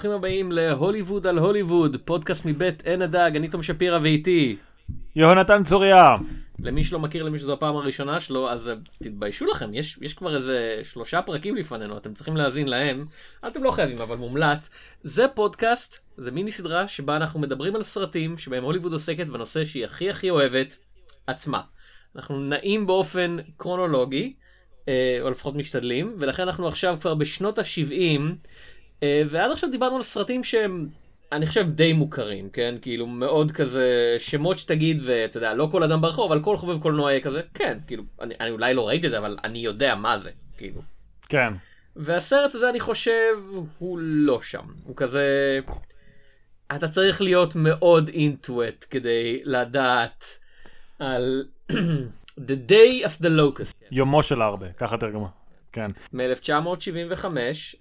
וברוכים הבאים להוליווד על הוליווד, פודקאסט מבית עין הדג, אני תום שפירא ואיתי. יהונתן צוריה. למי שלא מכיר, למי שזו הפעם הראשונה שלו, אז אה, תתביישו לכם, יש, יש כבר איזה שלושה פרקים לפנינו, אתם צריכים להאזין להם. אתם לא חייבים, אבל מומלץ. זה פודקאסט, זה מיני סדרה שבה אנחנו מדברים על סרטים שבהם הוליווד עוסקת בנושא שהיא הכי הכי אוהבת, עצמה. אנחנו נעים באופן קרונולוגי, אה, או לפחות משתדלים, ולכן אנחנו עכשיו כבר בשנות ה-70, אה, ועד עכשיו דיברנו על סרטים שהם, אני חושב, די מוכרים, כן? כאילו, מאוד כזה, שמות שתגיד, ואתה יודע, לא כל אדם ברחוב, אבל כל חובב קולנוע יהיה כזה, כן, כאילו, אני, אני אולי לא ראיתי את זה, אבל אני יודע מה זה, כאילו. כן. והסרט הזה, אני חושב, הוא לא שם. הוא כזה... אתה צריך להיות מאוד into it כדי לדעת על The Day of the Locust. יומו של הרבה, ככה תרגמה. כן. מ-1975,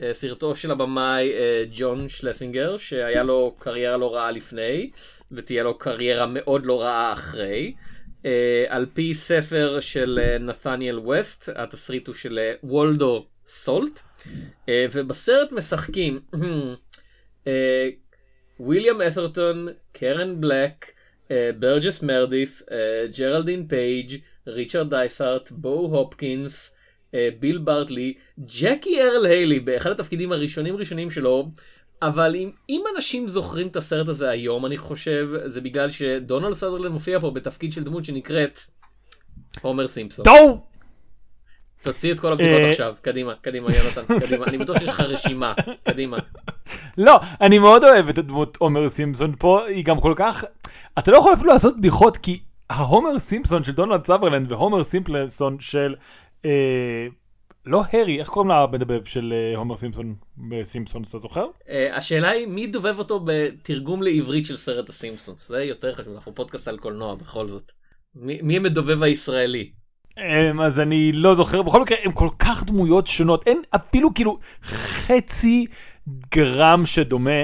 אה, סרטו של הבמאי אה, ג'ון שלסינגר, שהיה לו קריירה לא רעה לפני, ותהיה לו קריירה מאוד לא רעה אחרי. אה, על פי ספר של נתניאל ווסט, התסריט הוא של וולדו סולט, ובסרט משחקים ויליאם אסרטון, קרן בלק, ברג'ס מרדיף, ג'רלדין פייג', ריצ'רד דייסארט, בו הופקינס, בילי ברטי, ג'קי ארל היילי באחד התפקידים הראשונים ראשונים שלו, אבל אם, אם אנשים זוכרים את הסרט הזה היום, אני חושב, זה בגלל שדונלד סאדרלנד מופיע פה בתפקיד של דמות שנקראת הומר סימפסון. טוב! תוציא את כל הבדיחות אה, עכשיו, קדימה, קדימה יונתן, קדימה, אני בטוח שיש לך רשימה, קדימה. לא, אני מאוד אוהב את הדמות הומר סימפסון פה, היא גם כל כך, אתה לא יכול אפילו לעשות בדיחות כי ההומר סימפסון של דונלד סאדרלנד והומר סימפסון של אה, לא הארי, איך קוראים למדבב של אה, הומר סימפסון בסימפסונס, אתה זוכר? אה, השאלה היא מי דובב אותו בתרגום לעברית של סרט הסימפסונס, זה יותר חשוב, אנחנו פודקאסט על קולנוע בכל זאת. מי, מי המדובב הישראלי? אה, אז אני לא זוכר, בכל מקרה הם כל כך דמויות שונות, אין אפילו כאילו חצי גרם שדומה.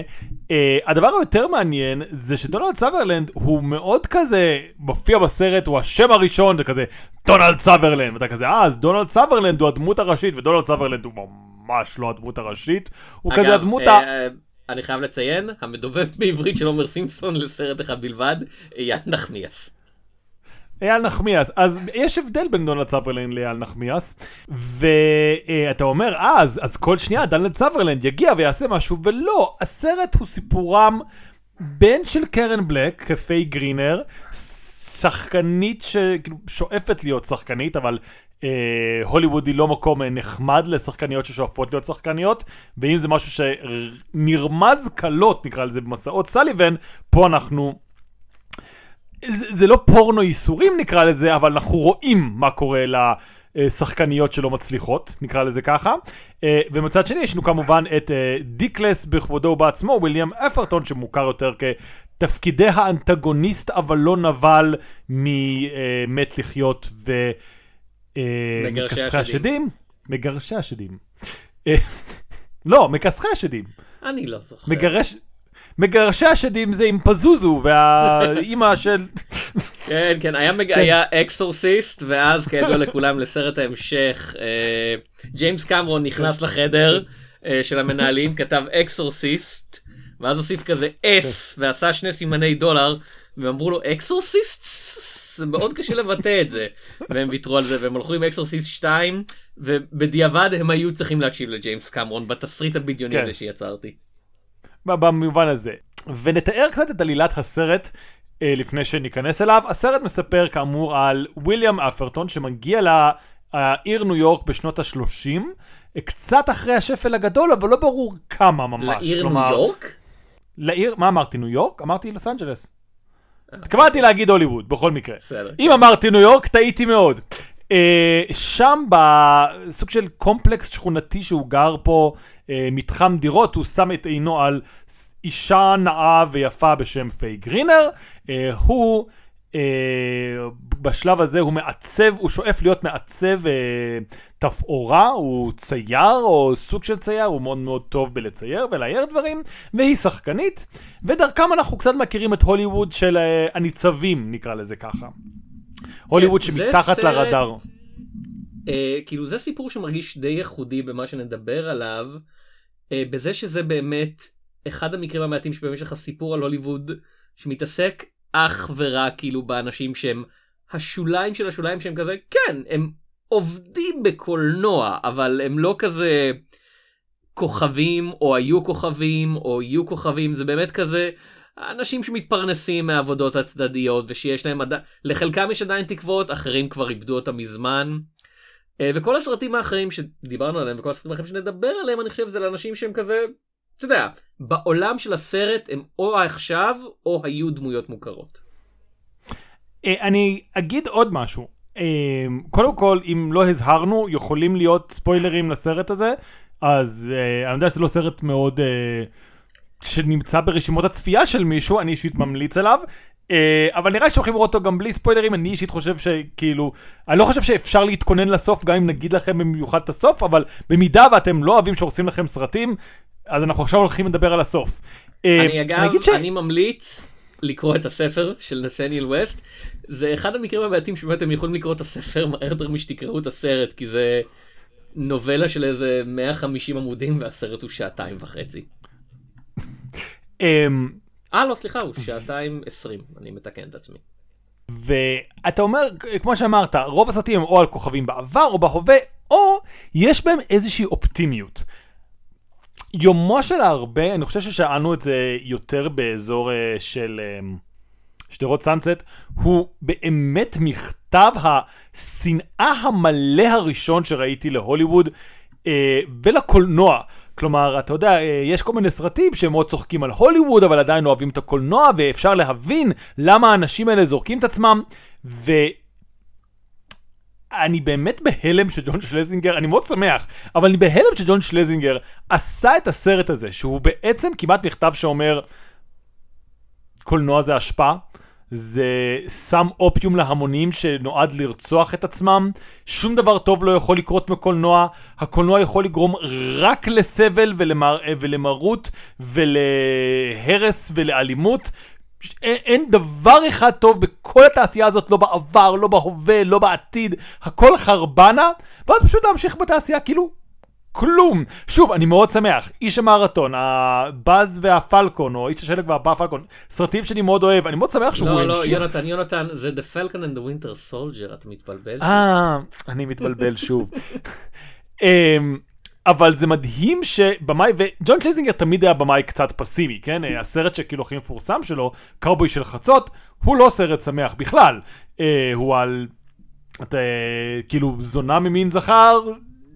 אה, הדבר היותר מעניין זה שדונלד סאדרלנד הוא מאוד כזה מופיע בסרט הוא השם הראשון זה כזה דונלד סאדרלנד ואתה כזה אה אז דונלד סאדרלנד הוא הדמות הראשית ודונלד סאדרלנד הוא ממש לא הדמות הראשית הוא אגב, כזה הדמות אה, ה... אה, אני חייב לציין המדובב בעברית של הומר סימפסון לסרט אחד בלבד אייל נחמיאס. אייל נחמיאס, אז יש הבדל בין דונלד סאדרלנד לאייל נחמיאס, ואתה אומר, אה, אז, אז כל שנייה דונלד סאדרלנד יגיע ויעשה משהו, ולא, הסרט הוא סיפורם בן של קרן בלק, כפיי גרינר, שחקנית ששואפת להיות שחקנית, אבל אה, הוליווד היא לא מקום נחמד לשחקניות ששואפות להיות שחקניות, ואם זה משהו שנרמז קלות, נקרא לזה, במסעות סליבן, פה אנחנו זה, זה לא פורנו ייסורים נקרא לזה, אבל אנחנו רואים מה קורה לשחקניות שלא מצליחות, נקרא לזה ככה. אה, ומצד שני יש לנו כמובן את אה, דיקלס בכבודו ובעצמו, וויליאם אפרטון, שמוכר יותר כתפקידי האנטגוניסט אבל לא נבל ממת לחיות ומכסחי השדים. מגרשי השדים. לא, מכסחי השדים. אני לא זוכר. מגרש... מגרשי השדים זה עם פזוזו והאימא של... כן, כן, היה, מג... כן. היה Exorcist, ואז כידוע לכולם לסרט ההמשך, אה, ג'יימס קמרון נכנס לחדר אה, של המנהלים, כתב Exorcist, ואז הוסיף כזה S, ועשה שני סימני דולר, ואמרו לו Exorcists? זה מאוד קשה לבטא את זה, והם ויתרו על זה, והם הלכו עם Exorcist 2, ובדיעבד הם היו צריכים להקשיב לג'יימס קמרון בתסריט הבדיוני כן. הזה שיצרתי. במובן הזה. ונתאר קצת את עלילת הסרט אה, לפני שניכנס אליו. הסרט מספר כאמור על ויליאם אתרטון שמגיע לעיר ניו יורק בשנות ה-30, קצת אחרי השפל הגדול, אבל לא ברור כמה ממש. לעיר כלומר, ניו יורק? לעיר, מה אמרתי, ניו יורק? אמרתי לוס אנג'לס. התכוונתי להגיד הוליווד, בכל מקרה. אם אמרתי ניו יורק, טעיתי מאוד. אה, שם בסוג של קומפלקס שכונתי שהוא גר פה, אה, מתחם דירות, הוא שם את עינו על אישה נאה ויפה בשם פיי גרינר. Uh, הוא בשלב הזה הוא מעצב, הוא שואף להיות מעצב uh, תפאורה, הוא צייר או סוג של צייר, הוא מאוד מאוד טוב בלצייר ולאייר דברים, והיא שחקנית, ודרכם אנחנו קצת מכירים את הוליווד של uh, הניצבים, נקרא לזה ככה. הוליווד כן, שמתחת סרט, לרדאר. אה, כאילו זה סיפור שמרגיש די ייחודי במה שנדבר עליו, אה, בזה שזה באמת אחד המקרים המעטים שבהם יש לך סיפור על הוליווד שמתעסק אך ורק כאילו באנשים שהם השוליים של השוליים שהם כזה, כן, הם עובדים בקולנוע, אבל הם לא כזה כוכבים, או היו כוכבים, או יהיו כוכבים, זה באמת כזה אנשים שמתפרנסים מהעבודות הצדדיות, ושיש להם עדיין, לחלקם יש עדיין תקוות, אחרים כבר איבדו אותם מזמן. אה, וכל הסרטים האחרים שדיברנו עליהם, וכל הסרטים האחרים שנדבר עליהם, אני חושב, זה לאנשים שהם כזה, אתה יודע, בעולם של הסרט הם או עכשיו, או היו דמויות מוכרות. אה, אני אגיד עוד משהו. אה, קודם כל, אם לא הזהרנו, יכולים להיות ספוילרים לסרט הזה, אז אני יודע שזה לא סרט מאוד... שנמצא ברשימות הצפייה של מישהו, אני אישית ממליץ עליו. Uh, אבל נראה שהולכים לראות אותו גם בלי ספוילרים, אני אישית חושב שכאילו, אני לא חושב שאפשר להתכונן לסוף גם אם נגיד לכם במיוחד את הסוף, אבל במידה ואתם לא אוהבים שהורסים לכם סרטים, אז אנחנו עכשיו הולכים לדבר על הסוף. Uh, אני אגב, אני, ממליץ לקרוא את הספר של נסניאל ווסט, זה אחד המקרים הבעייתיים שבאמת אתם יכולים לקרוא את הספר מהר יותר משתקראו את הסרט, כי זה נובלה של איזה 150 עמודים והסרט הוא שעתיים וחצי. אמ, אה, לא, סליחה, הוא שעתיים עשרים, אני מתקן את עצמי. ואתה אומר, כמו שאמרת, רוב הסרטים הם או על כוכבים בעבר או בהווה, או יש בהם איזושהי אופטימיות. יומו של הרבה, אני חושב ששאלנו את זה יותר באזור uh, של uh, שדרות סאנסט, הוא באמת מכתב השנאה המלא הראשון שראיתי להוליווד uh, ולקולנוע. כלומר, אתה יודע, אה, יש כל מיני סרטים שמאוד צוחקים על הוליווד, אבל עדיין אוהבים את הקולנוע, ואפשר להבין למה האנשים האלה זורקים את עצמם, ו... אני באמת בהלם שג'ון שלזינגר, אני מאוד שמח, אבל אני בהלם שג'ון שלזינגר עשה את הסרט הזה, שהוא בעצם כמעט מכתב שאומר, קולנוע זה השפעה. זה סם אופיום להמונים שנועד לרצוח את עצמם. שום דבר טוב לא יכול לקרות מקולנוע. הקולנוע יכול לגרום רק לסבל ולמר... ולמרות ולהרס ולאלימות. אין, אין דבר אחד טוב בכל התעשייה הזאת, לא בעבר, לא בהווה, לא בעתיד, הכל חרבנה, ואז פשוט להמשיך בתעשייה כאילו כלום. שוב, אני מאוד שמח. איש המרתון, הבאז והפלקון, או איש השלג והפלקון, סרטים שאני מאוד אוהב, אני מאוד שמח שהוא המשיך. לא, לא, יונתן, יונתן, זה The Falcon and the Winter Soldier, אתה מתבלבל? אה, אני מתבלבל שוב. אמ, אבל זה מדהים שבמאי, וג'ון שלזינגר תמיד היה במאי קצת פסימי, כן? הסרט שכאילו הכי מפורסם שלו, קאובוי של חצות, הוא לא סרט שמח בכלל. אה, הוא על, אתה, כאילו, זונה ממין זכר,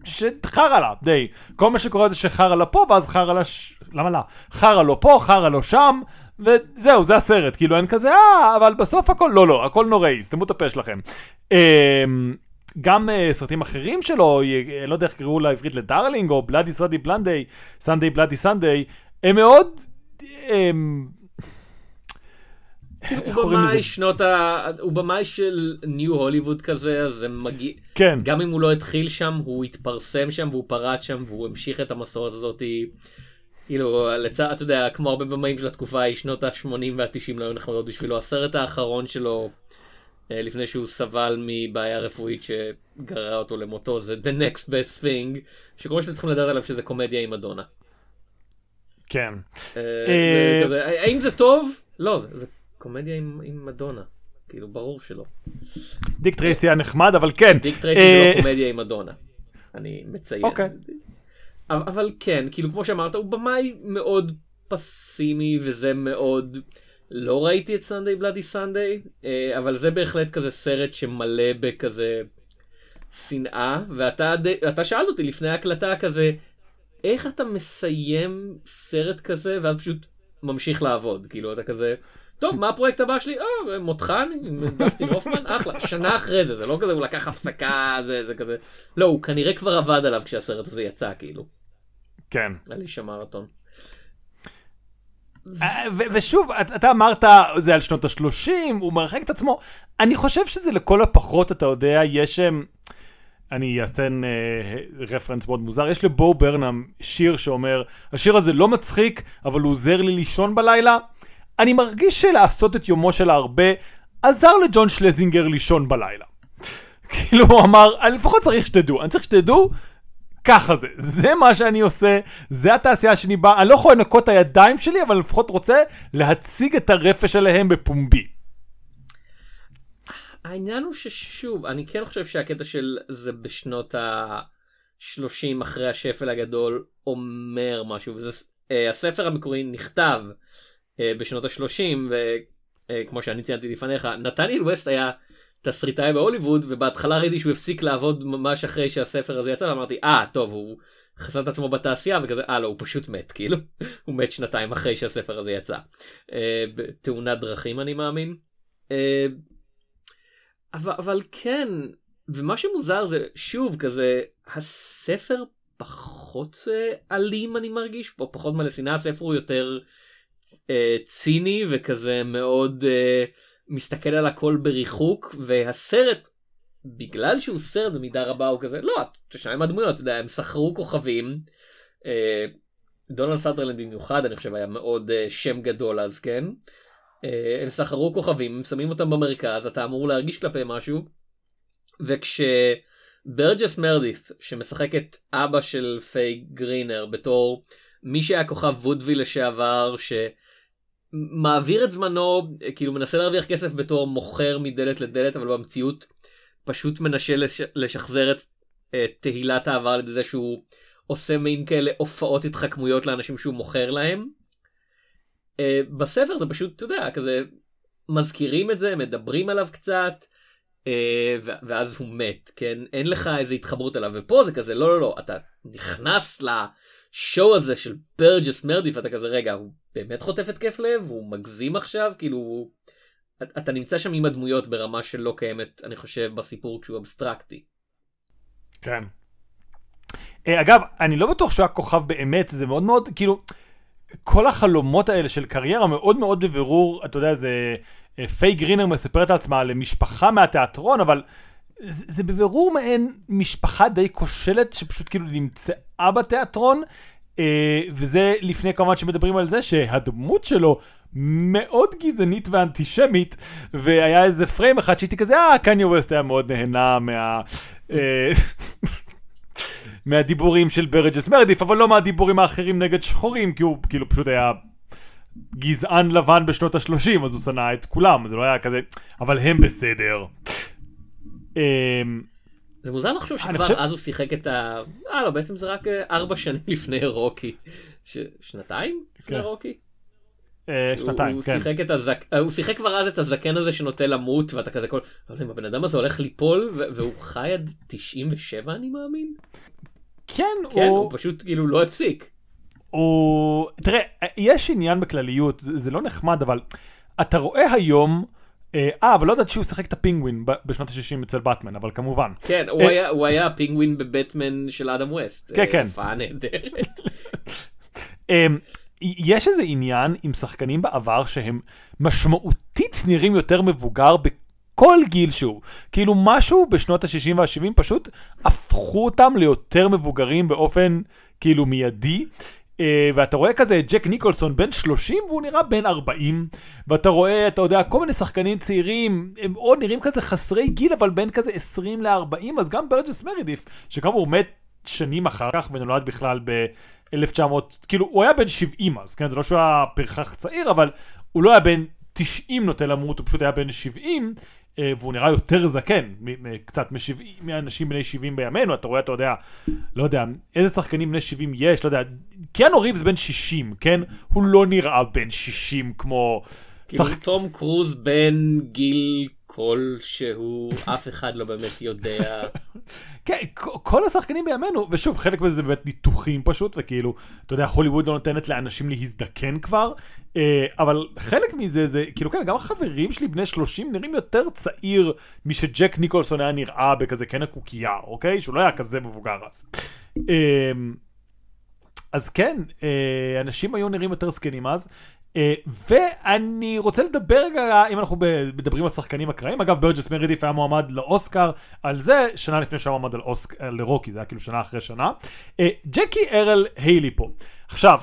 שחרא לה, די. כל מה שקורה זה שחרא לה פה, ואז חרא לה... ש... למה לא? חרא לו פה, חרא לו שם, וזהו, זה הסרט. כאילו אין כזה, אה, אבל בסוף הכל, לא, לא, הכל נוראי, סתמו את הפה שלכם. אה, גם אה, סרטים אחרים שלו, אה, לא יודע איך קראו לעברית ל Darling, או Bloody Sunday Bloody, Sunday Bloody Sunday, הם מאוד... הם, הוא במאי שנות ה... הוא במאי של New Hollywood כזה, אז זה מגיע... כן. גם אם הוא לא התחיל שם, הוא התפרסם שם והוא פרץ שם והוא המשיך את המסורת הזאת. כאילו, לצד, אתה יודע, כמו הרבה במאים של התקופה ההיא, שנות ה-80 וה-90 לא היו נחמדות בשבילו. הסרט האחרון שלו, אה, לפני שהוא סבל מבעיה רפואית שגררה אותו למותו, זה The Next Best Thing, שכל שאתם צריכים לדעת עליו שזה קומדיה עם מדונה. כן. אה, אה, האם זה טוב? לא, זה קומדיה עם, עם מדונה. כאילו, ברור שלא. דיק טרייסי היה נחמד, אבל כן. דיק טרייסי זה לא אה, קומדיה עם מדונה. אני מציין. אוקיי. אבל כן, כאילו, כמו שאמרת, הוא במאי מאוד פסימי, וזה מאוד... לא ראיתי את סנדיי בלאדי סנדיי, אבל זה בהחלט כזה סרט שמלא בכזה שנאה, ואתה שאלת אותי לפני ההקלטה כזה, איך אתה מסיים סרט כזה, ואז פשוט ממשיך לעבוד, כאילו, אתה כזה... טוב, מה הפרויקט הבא שלי? אה, מותחן דסטין הופמן, אחלה. שנה אחרי זה, זה לא כזה, הוא לקח הפסקה, זה, זה כזה. לא, הוא כנראה כבר עבד עליו כשהסרט הזה יצא, כאילו. כן. על איש המרתון. אה, ושוב, אתה אמרת, זה על שנות ה-30, הוא מרחק את עצמו. אני חושב שזה לכל הפחות, אתה יודע, יש... אמ, אני אעשן רפרנס מאוד מוזר, יש לבואו ברנם שיר שאומר, השיר הזה לא מצחיק, אבל הוא עוזר לי לישון בלילה. אני מרגיש שלעשות את יומו של הרבה עזר לג'ון שלזינגר לישון בלילה. כאילו הוא אמר, אני לפחות צריך שתדעו, אני צריך שתדעו ככה זה, זה מה שאני עושה, זה התעשייה שאני בא, אני לא יכול לנקות את הידיים שלי, אבל לפחות רוצה להציג את הרפש עליהם בפומבי. העניין הוא ששוב, אני כן חושב שהקטע של זה בשנות ה-30 אחרי השפל הגדול אומר משהו, וזה, uh, הספר המקורי נכתב בשנות ה-30, וכמו uh, שאני ציינתי לפניך, נתניאל ווסט היה תסריטאי בהוליווד, ובהתחלה ראיתי שהוא הפסיק לעבוד ממש אחרי שהספר הזה יצא, ואמרתי, אה, ah, טוב, הוא חסם את עצמו בתעשייה, וכזה, אה, לא, הוא פשוט מת, כאילו, הוא מת שנתיים אחרי שהספר הזה יצא. Uh, בתאונת דרכים, אני מאמין. אבל, אבל כן, ומה שמוזר זה, שוב, כזה, הספר פחות אלים אני מרגיש, פחות מלא שנאה, הספר הוא יותר ציני וכזה מאוד אה, מסתכל על הכל בריחוק, והסרט, בגלל שהוא סרט במידה רבה הוא כזה, לא, תשמע עם הדמויות, אתה יודע, הם שכרו כוכבים. אה, דונלד סאדרלנד במיוחד, אני חושב, היה מאוד אה, שם גדול אז, כן? אה, הם שכרו כוכבים, הם שמים אותם במרכז, אתה אמור להרגיש כלפי משהו. וכשברג'ס מרדית', שמשחק את אבא של פיי גרינר בתור מי שהיה כוכב וודוויל לשעבר, שמעביר את זמנו, כאילו מנסה להרוויח כסף בתור מוכר מדלת לדלת, אבל במציאות פשוט מנסה לש... לשחזר את, תהילת העבר על ידי זה שהוא עושה מין כאלה הופעות התחכמויות לאנשים שהוא מוכר להם. אה, בספר זה פשוט, אתה יודע, כזה מזכירים את זה, מדברים עליו קצת, אה, ואז הוא מת, כן? אין לך איזה התחברות אליו, ופה זה כזה, לא, לא, לא, אתה נכנס לשואו הזה של ברג'ס מרדיף, אתה כזה, רגע, הוא באמת חוטף התקף לב? הוא מגזים עכשיו? כאילו, אתה נמצא שם עם הדמויות ברמה שלא קיימת, אני חושב, בסיפור כשהוא אבסטרקטי. כן. אה, אגב, אני לא בטוח שהוא היה כוכב באמת, זה מאוד מאוד, כאילו... כל החלומות האלה של קריירה מאוד מאוד בבירור, אתה יודע, זה... אה, פיי גרינר מספרת על משפחה מהתיאטרון, אבל זה, בבירור מעין משפחה די כושלת שפשוט כאילו נמצאה בתיאטרון, אה, וזה לפני כמובן שמדברים על זה שהדמות שלו מאוד גזענית ואנטישמית, והיה איזה פריים אחד שהייתי כזה, אה, קניה ווסט היה מאוד נהנה מה... אה, מהדיבורים של ברג'ס מרדיף, אבל לא מהדיבורים האחרים נגד שחורים, כי הוא כאילו פשוט היה גזען לבן בשנות ה-30, אז הוא שנא את כולם, זה לא היה כזה, אבל הם בסדר. אמ, זה מוזר לחשוב שכבר חושב... אז הוא שיחק את ה... אה לא, בעצם זה רק אה, ארבע שנים לפני רוקי. ש... שנתיים לפני כן. רוקי? אה, שנתיים, הוא כן. שיחק את הזק... אה, הוא שיחק כבר אז את הזקן הזה שנוטה למות ואתה כזה כל... אבל אם הבן אדם הזה הולך ליפול והוא חי עד 97 אני מאמין. כן, כן הוא... הוא פשוט כאילו לא הפסיק. הוא... תראה, יש עניין בכלליות, זה, זה לא נחמד, אבל אתה רואה היום... אה, אה אבל לא ידעתי שהוא שיחק את הפינגווין בשנות ה-60 אצל באטמן, אבל כמובן. כן, הוא, אה, היה, הוא היה הפינגווין בבטמן של אדם ווסט. כן, כן. הופעה נהדרת. אמ, יש איזה עניין עם שחקנים בעבר שהם משמעותית נראים יותר מבוגר כל גיל שהוא. כאילו משהו בשנות ה-60 וה-70 פשוט הפכו אותם ליותר מבוגרים באופן כאילו מיידי. Uh, ואתה רואה כזה ג'ק ניקולסון בן 30 והוא נראה בן 40 ואתה רואה אתה יודע כל מיני שחקנים צעירים הם עוד נראים כזה חסרי גיל אבל בין כזה 20 ל-40 אז גם ברג'ס מרידיף שכאמור מת שנים אחר כך ונולד בכלל ב-1900 כאילו הוא היה בן 70 אז כן? זה לא שהוא היה פרחח צעיר אבל הוא לא היה בן 90 נוטה למות הוא פשוט היה בן 70 אה, והוא נראה יותר זקן, קצת מאנשים בני 70 בימינו, אתה רואה, אתה יודע, לא יודע, איזה שחקנים בני 70 יש, לא יודע, קיאנו ריבס בן 60, כן? הוא לא נראה בן 60 כמו... כאילו שח... תום קרוז בן גיל כלשהו, אף אחד לא באמת יודע. כן, כל השחקנים בימינו, ושוב, חלק מזה זה באמת ניתוחים פשוט, וכאילו, אתה יודע, הוליווד לא נותנת לאנשים להזדקן כבר, אה, אבל חלק מזה זה, כאילו, כן, גם החברים שלי בני 30 נראים יותר צעיר משג'ק ניקולסון היה נראה בכזה כן הקוקייה, אוקיי? שהוא לא היה כזה מבוגר אז. אה, אז כן, אה, אנשים היו נראים יותר זקנים אז, ואני רוצה לדבר רגע, אם אנחנו מדברים על שחקנים אקראיים, אגב ברג'ס מרידיף היה מועמד לאוסקר על זה, שנה לפני שהיה מועמד על אוסק, לרוקי, זה היה כאילו שנה אחרי שנה. אה, ג'קי ארל היילי פה. עכשיו,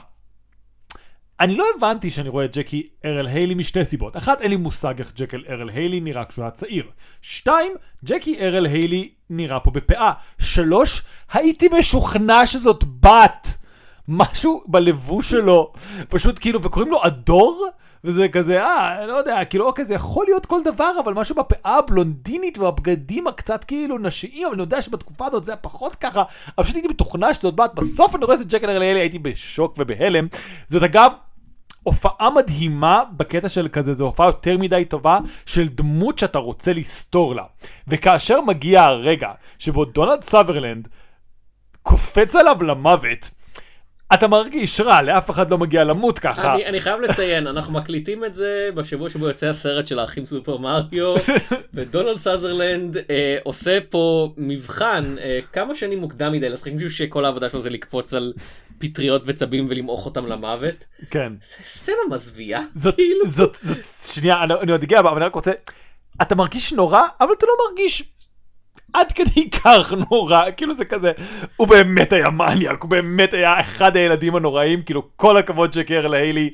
אני לא הבנתי שאני רואה את ג'קי ארל היילי משתי סיבות. אחת, אין לי מושג איך ג'קל ארל היילי נראה כשהוא היה צעיר. שתיים, ג'קי ארל היילי נראה פה בפאה. שלוש, הייתי משוכנע שזאת בת. משהו בלבוש שלו, פשוט כאילו, וקוראים לו אדור, וזה כזה, אה, לא יודע, כאילו, אוקיי, זה יכול להיות כל דבר, אבל משהו בפאה הבלונדינית והבגדים הקצת כאילו נשיים, אבל אני יודע שבתקופה הזאת זה היה פחות ככה, אבל פשוט הייתי מתוכנה שזאת בת, בסוף אני רואה את ג'קל ארליאלי, הייתי בשוק ובהלם. זאת אגב, הופעה מדהימה בקטע של כזה, זו הופעה יותר מדי טובה של דמות שאתה רוצה לסתור לה. וכאשר מגיע הרגע שבו דונלד סאדרלנד קופץ עליו למוות, אתה מרגיש רע, לאף אחד לא מגיע למות ככה. אני, אני חייב לציין, אנחנו מקליטים את זה בשבוע שבו יוצא הסרט של האחים סופר מריו, ודונלד סאדרלנד אה, עושה פה מבחן אה, כמה שנים מוקדם מדי לשחק מישהו שכל העבודה שלו זה לקפוץ על פטריות וצבים ולמעוך אותם למוות. כן. זה סצנה מזוויעה. כאילו. זאת, זאת, שנייה, אני, אני עוד אגיע, אבל אני רק רוצה, אתה מרגיש נורא, אבל אתה לא מרגיש עד כדי כך נורא, כאילו זה כזה, הוא באמת היה מניאק, הוא באמת היה אחד הילדים הנוראים, כאילו כל הכבוד שקר להיילי,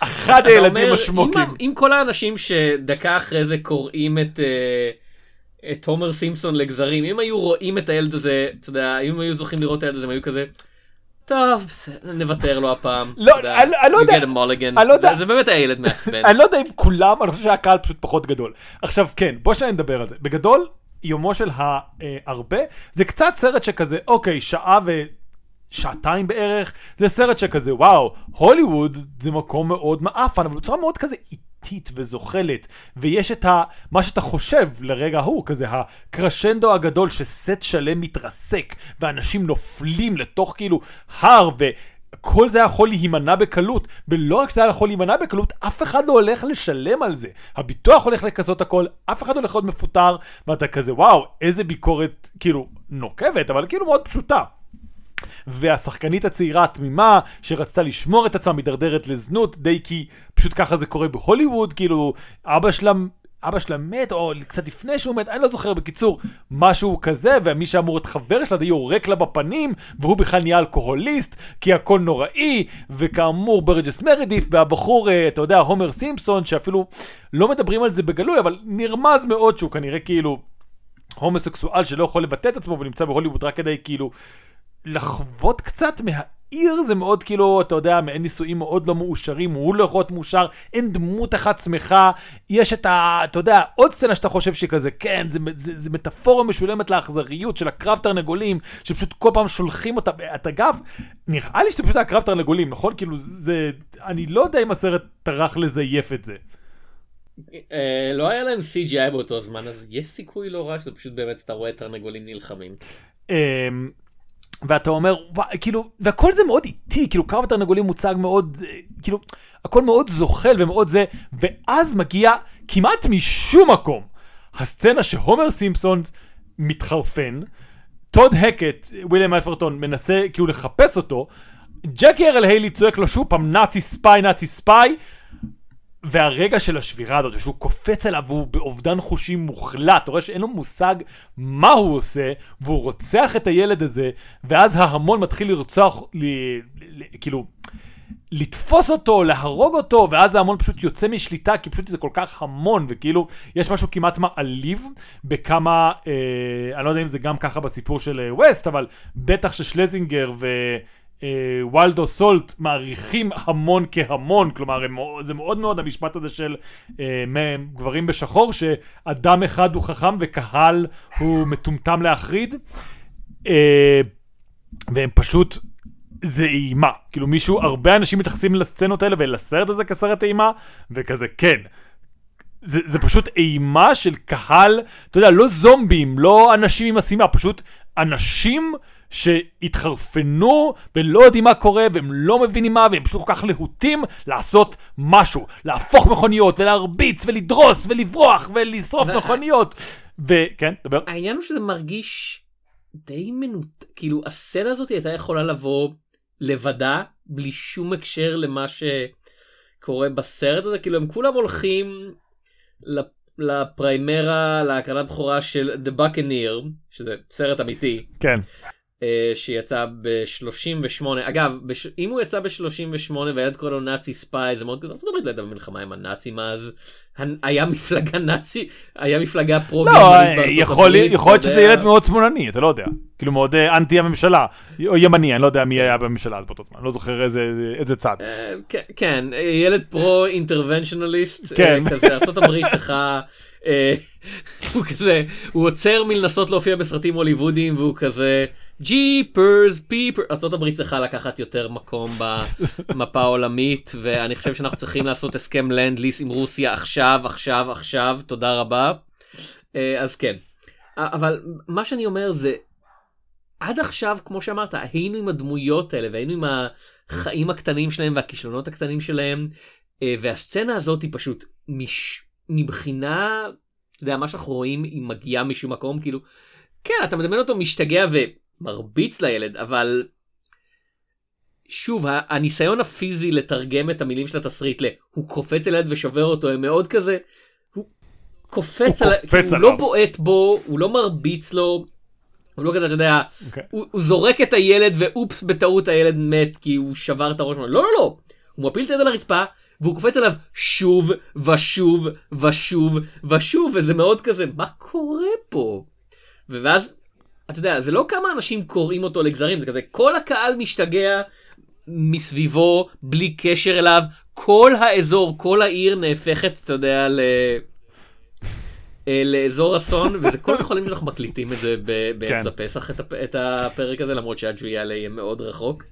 אחד הילדים השמוקים. אם, כל האנשים שדקה אחרי זה קוראים את, אה, את הומר סימפסון לגזרים, אם היו רואים את הילד הזה, אתה יודע, אם היו זוכים לראות את הילד הזה, הם היו כזה, טוב, בסדר, נוותר לו הפעם. לא, יודע, אני- לא יודע. אני לא יודע. זה, באמת היה ילד מעצבן. אני לא יודע אם כולם, אני חושב שהקהל פשוט פחות גדול. עכשיו כן, בוא שניה נדבר על זה. בגדול, יומו של ההרבה, זה קצת סרט שכזה, אוקיי, שעה ו... שעתיים בערך, זה סרט שכזה, וואו, הוליווד זה מקום מאוד מעפן, אבל בצורה מאוד כזה איטית וזוחלת, ויש את ה... מה שאתה חושב לרגע ההוא, כזה הקרשנדו הגדול שסט שלם מתרסק, ואנשים נופלים לתוך כאילו הר, ו... כל זה יכול להימנע בקלות, ולא רק שזה יכול להימנע בקלות, אף אחד לא הולך לשלם על זה. הביטוח הולך לכסות הכל, אף אחד הולך להיות מפוטר, ואתה כזה, וואו, איזה ביקורת, כאילו, נוקבת, אבל כאילו מאוד פשוטה. והשחקנית הצעירה התמימה שרצתה לשמור את עצמה מידרדרת לזנות די כי פשוט ככה זה קורה בהוליווד כאילו אבא שלה אבא שלה מת או קצת לפני שהוא מת אני לא זוכר. בקיצור משהו כזה ומי שאמור להיות חבר שלה די יורק לה בפנים והוא בכלל נהיה אלכוהוליסט כי הכל נוראי וכאמור ברג'ס מרדיף והבחור אה, אתה יודע הומר סימפסון שאפילו לא מדברים על זה בגלוי אבל נרמז מאוד שהוא כנראה כאילו הומוסקסואל שלא יכול לבטא את עצמו ונמצא בהוליווד רק כדי כאילו לחוות קצת מהעיר זה מאוד כאילו, אתה יודע, מעין נישואים מאוד לא מאושרים, הוא לא יכול להיות מאושר, אין דמות אחת שמחה, יש את ה... אתה יודע, עוד סצנה שאתה חושב שהיא כזה, כן, זה, זה, זה מטאפורה משולמת לאכזריות של הקרב תרנגולים, שפשוט כל פעם שולחים אותה, את אגב, נראה לי שזה פשוט היה קרב תרנגולים, נכון? כאילו, זה... אני לא יודע אם הסרט טרח לזייף את זה. אה, לא היה להם CGI באותו זמן, אז יש סיכוי לא רע שזה פשוט באמת אתה רואה תרנגולים נלחמים. ואתה אומר, וואי, כאילו, והכל זה מאוד איטי, כאילו קרב התרנגולים מוצג מאוד, אה, כאילו, הכל מאוד זוחל ומאוד זה, ואז מגיע כמעט משום מקום הסצנה שהומר סימפסון מתחרפן, טוד הקט, וויליאם אתרטון, מנסה כאילו לחפש אותו, ג'קי ארל היילי צועק לו שוב פעם Nazi spy, Nazi spy, והרגע של השבירה הזאת, שהוא קופץ עליו והוא באובדן חושים מוחלט, אתה רואה שאין לו מושג מה הוא עושה, והוא רוצח את הילד הזה, ואז ההמון מתחיל לרצוח, ל, ל, ל, כאילו, לתפוס אותו, להרוג אותו, ואז ההמון פשוט יוצא משליטה, כי פשוט זה כל כך המון, וכאילו, יש משהו כמעט מעליב בכמה, אה, אני לא יודע אם זה גם ככה בסיפור של אה, ווסט, אבל בטח ששלזינגר ו... אה, וולדו סולט מעריכים המון כהמון, כלומר זה מאוד מאוד המשפט הזה של אה, גברים בשחור, שאדם אחד הוא חכם וקהל הוא מטומטם להחריד, אה, והם פשוט, זה אימה, כאילו מישהו, הרבה אנשים מתייחסים לסצנות האלה ולסרט הזה כסרט אימה, וכזה כן. זה, זה פשוט אימה של קהל, אתה יודע, לא זומבים, לא אנשים עם אסימה, פשוט אנשים שהתחרפנו ולא יודעים מה קורה והם לא מבינים מה והם פשוט כל כך להוטים לעשות משהו, להפוך מכוניות ולהרביץ ולדרוס ולברוח ולשרוף זה- מכוניות. וכן, דבר. העניין הוא שזה מרגיש די מנותק, כאילו הסצנה הזאת הייתה יכולה לבוא לבדה, בלי שום הקשר למה שקורה בסרט הזה, כאילו הם כולם הולכים לפ- לפריימרה, להקרנת בכורה של The Buccaneer, שזה סרט אמיתי, כן. אה, שיצא ב-38, אגב, בש... אם הוא יצא ב-38 והילד קורא לו נאצי ספיי, זה מאוד כזה, ארצות הברית לא הייתה במלחמה עם הנאצים אז, היה מפלגה נאצי, היה מפלגה פרו לא, יכול להיות שזה ילד מאוד שמאלני, אתה לא יודע. כאילו מאוד אה, אנטי הממשלה, או ימני, אני לא יודע מי היה בממשלה אז באותו זמן, לא זוכר איזה צד. אה, כן, ילד פרו אינטרבנציונליסט, כזה ארה"ב צריכה... הוא כזה, הוא עוצר מלנסות להופיע בסרטים הוליוודיים והוא כזה ג'יפרס פיפר, ארה"ב צריכה לקחת יותר מקום במפה העולמית ואני חושב שאנחנו צריכים לעשות הסכם לנד ליס עם רוסיה עכשיו עכשיו עכשיו תודה רבה. אז כן, אבל מה שאני אומר זה עד עכשיו כמו שאמרת היינו עם הדמויות האלה והיינו עם החיים הקטנים שלהם והכישלונות הקטנים שלהם והסצנה הזאת היא פשוט מש... מבחינה, אתה יודע, מה שאנחנו רואים היא מגיעה משום מקום, כאילו, כן, אתה מדמיין אותו משתגע ומרביץ לילד, אבל שוב, הניסיון הפיזי לתרגם את המילים של התסריט ל... הוא קופץ על ילד ושובר אותו, הם מאוד כזה... הוא קופץ, הוא, על... קופץ כאילו, הוא לא בועט בו, הוא לא מרביץ לו, הוא לא כזה, אתה יודע, okay. אוקיי. הוא, הוא זורק את הילד ואופס, בטעות הילד מת כי הוא שבר את הראש. לא, לא, לא. הוא מפיל את היד על הרצפה, והוא קופץ עליו שוב ושוב ושוב ושוב וזה מאוד כזה מה קורה פה. ואז אתה יודע זה לא כמה אנשים קוראים אותו לגזרים זה כזה כל הקהל משתגע מסביבו בלי קשר אליו כל האזור כל העיר נהפכת אתה יודע ל... אה, לאזור אסון וזה כל כך חולים שאנחנו מקליטים את זה באמצע כן. פסח את הפרק הזה למרות שעד שהוא יעלה יהיה מאוד רחוק.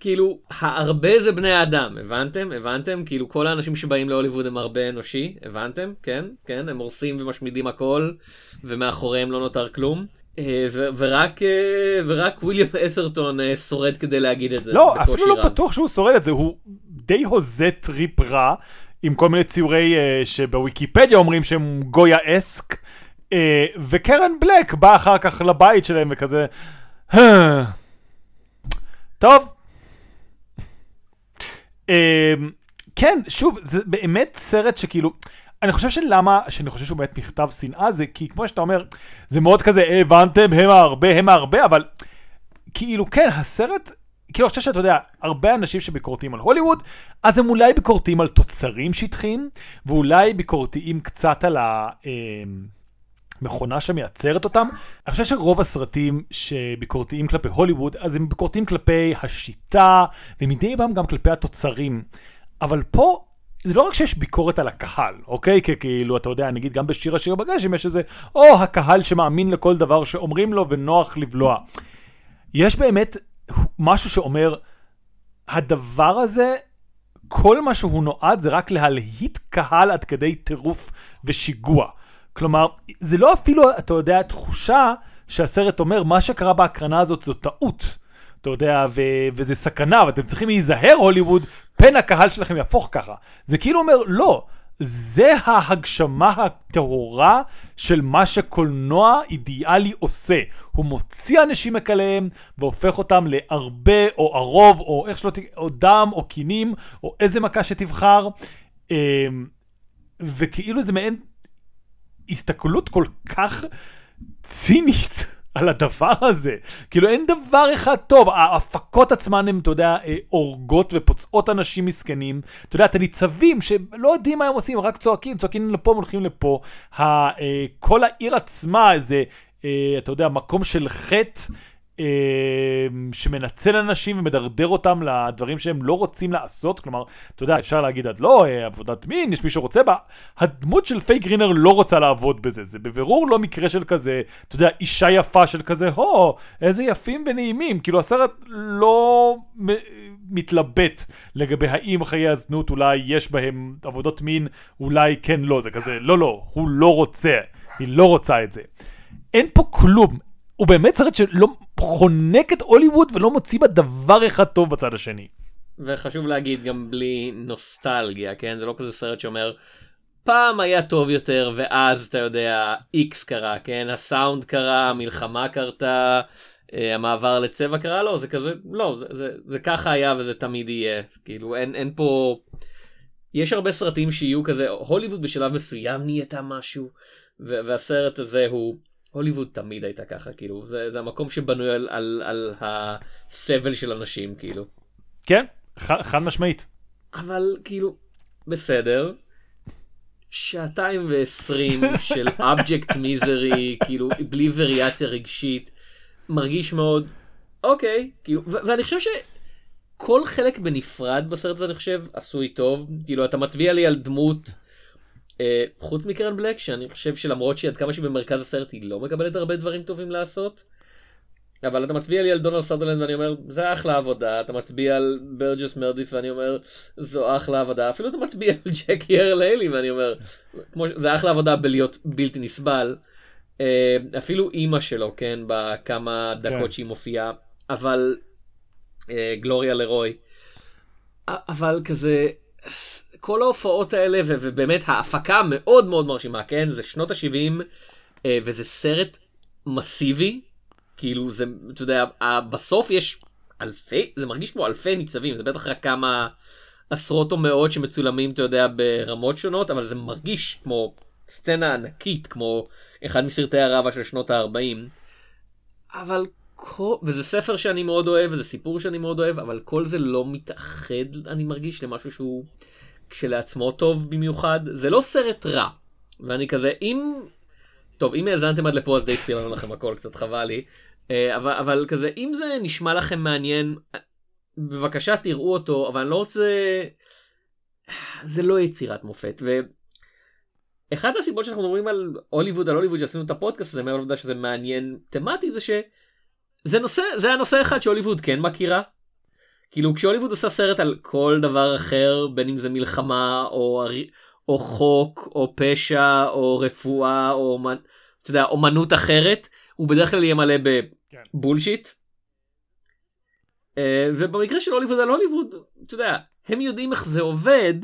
כאילו, הרבה זה בני אדם, הבנתם? הבנתם? כאילו, כל האנשים שבאים להוליווד הם הרבה אנושי, הבנתם? כן? כן? הם הורסים ומשמידים הכל, ומאחוריהם לא נותר כלום. אה, ורק, אה, ורק וויליאם אתרטון אה, שורד כדי להגיד את זה. לא, אפילו לא בטוח שהוא שורד את זה, הוא די הוזה טריפ רע, עם כל מיני ציורי שבוויקיפדיה אומרים שהם גויה esque, וקרן בלק בא אחר כך לבית שלהם וכזה, טוב, כן, שוב, זה באמת סרט שכאילו, אני חושב שלמה, שאני חושב שהוא באמת מכתב שנאה, זה כי כמו שאתה אומר, זה מאוד כזה, הבנתם, הם הרבה, הם הרבה, אבל כאילו, כן, הסרט, כאילו, אני חושב שאתה יודע, הרבה אנשים שביקורתיים על הוליווד, אז הם אולי ביקורתיים על תוצרים שטחיים, ואולי ביקורתיים קצת על ה... אמ, מכונה שמייצרת אותם. אני חושב שרוב הסרטים שביקורתיים כלפי הוליווד, אז הם ביקורתיים כלפי השיטה, ומדי פעם גם כלפי התוצרים. אבל פה, זה לא רק שיש ביקורת על הקהל, אוקיי? כי כאילו, אתה יודע, נגיד גם בשיר השיר בגשם יש איזה, או הקהל שמאמין לכל דבר שאומרים לו ונוח לבלוע. יש באמת משהו שאומר, הדבר הזה, כל מה שהוא נועד זה רק להלהיט קהל עד כדי טירוף ושיגוע. כלומר, זה לא אפילו, אתה יודע, תחושה שהסרט אומר, מה שקרה בהקרנה הזאת זו טעות. אתה יודע, ו- וזה סכנה, ואתם צריכים להיזהר, הוליווד, פן הקהל שלכם יהפוך ככה. זה כאילו אומר, לא, זה ההגשמה הטהורה של מה שקולנוע אידיאלי עושה. הוא מוציא אנשים מכליהם והופך אותם להרבה, או הרוב, או איך שלא או דם, או קינים, או איזה מכה שתבחר. אמ, וכאילו זה מעין הסתכלות כל כך צינית על הדבר הזה. כאילו אין דבר אחד טוב, ההפקות עצמן הן, אתה יודע, אה, הורגות ופוצעות אנשים מסכנים. אתה יודע, את הניצבים שלא יודעים מה הם עושים, רק צועקים, צועקים לפה, הולכים לפה. אה, כל העיר עצמה, איזה, אה, אתה יודע, מקום של חטא. אמ, שמנצל אנשים ומדרדר אותם לדברים שהם לא רוצים לעשות, כלומר, אתה יודע, אפשר להגיד עד לא, אה, עבודת מין, יש מי שרוצה בה, הדמות של פייק גרינר לא רוצה לעבוד בזה, זה בבירור לא מקרה של כזה, אתה יודע, אישה יפה של כזה, הו, איזה יפים ונעימים, כאילו הסרט לא מתלבט לגבי האם חיי הזנות אולי יש בהם עבודות מין, אולי כן לא, זה כזה, לא, לא, הוא לא רוצה, היא לא רוצה את זה. אין פה כלום, הוא באמת סרט שלא חונק את הוליווד ולא מוציא בה דבר אחד טוב בצד השני. וחשוב להגיד גם בלי נוסטלגיה, כן? זה לא כזה סרט שאומר, פעם היה טוב יותר ואז אתה יודע, איקס קרה, כן? הסאונד קרה, המלחמה קרתה, אה, המעבר לצבע קרה, לא, זה כזה, לא, זה, זה, זה ככה היה וזה תמיד יהיה. כאילו, אין, אין פה... יש הרבה סרטים שיהיו כזה, הוליווד בשלב מסוים נהייתה משהו, והסרט הזה הוא הוליווד תמיד הייתה ככה, כאילו, זה, זה המקום שבנוי על, על, על הסבל של אנשים, כאילו. כן, ח, חד משמעית. אבל כאילו, בסדר. שעתיים ועשרים של אבג'קט מיזרי, כאילו, בלי וריאציה רגשית, מרגיש מאוד, אוקיי, כאילו, ו- ואני חושב שכל חלק בנפרד בסרט הזה, אני חושב, עשוי טוב. כאילו, אתה מצביע לי על דמות, חוץ מקרן בלק, שאני חושב שלמרות שעד כמה שהיא במרכז הסרט, היא לא מקבלת הרבה דברים טובים לעשות. אבל אתה מצביע לי על דונלד סרדרלנד ואני אומר זה אחלה עבודה אתה מצביע על ברג'ס מרדיף ואני אומר זו אחלה עבודה אפילו אתה מצביע על ג'קי ארל היילי ואני אומר כמו ש... זה אחלה עבודה בלהיות בלתי נסבל אה, אפילו אימא שלו כן בכמה דקות כן. שהיא מופיעה אבל אה, גלוריה לרוי אבל כזה כל ההופעות האלה ו- ובאמת ההפקה מאוד מאוד מרשימה כן? זה שנות ה-70 וזה סרט מסיבי. כאילו זה אתה יודע בסוף יש אלפי זה מרגיש כמו אלפי ניצבים. זה בטח רק כמה עשרות או מאות שמצולמים אתה יודע ברמות שונות אבל זה מרגיש כמו סצנה ענקית כמו אחד מסרטי הראווה של שנות ה-40. אבל כל... וזה ספר שאני מאוד אוהב וזה סיפור שאני מאוד אוהב אבל כל זה לא מתאחד אני מרגיש למשהו שהוא כשלעצמו טוב במיוחד זה לא סרט רע. ואני כזה אם טוב אם האזנתם עד לפה אז די ספילרנו לכם הכל קצת חבל לי. אה, אבל אבל כזה אם זה נשמע לכם מעניין בבקשה תראו אותו אבל אני לא רוצה זה לא יצירת מופת. ו... אחת הסיבות שאנחנו מדברים על הוליווד על הוליווד שעשינו את הפודקאסט הזה מעבר לעובדה שזה מעניין תמטית זה שזה נושא זה הנושא אחד שהוליווד כן מכירה. כאילו כשהוליווד עושה סרט על כל דבר אחר בין אם זה מלחמה או או חוק או פשע או רפואה או אתה יודע, אומנות אחרת הוא בדרך כלל יהיה מלא בבולשיט. אה, ובמקרה של הוליווד על הוליווד אתה יודע הם יודעים איך זה עובד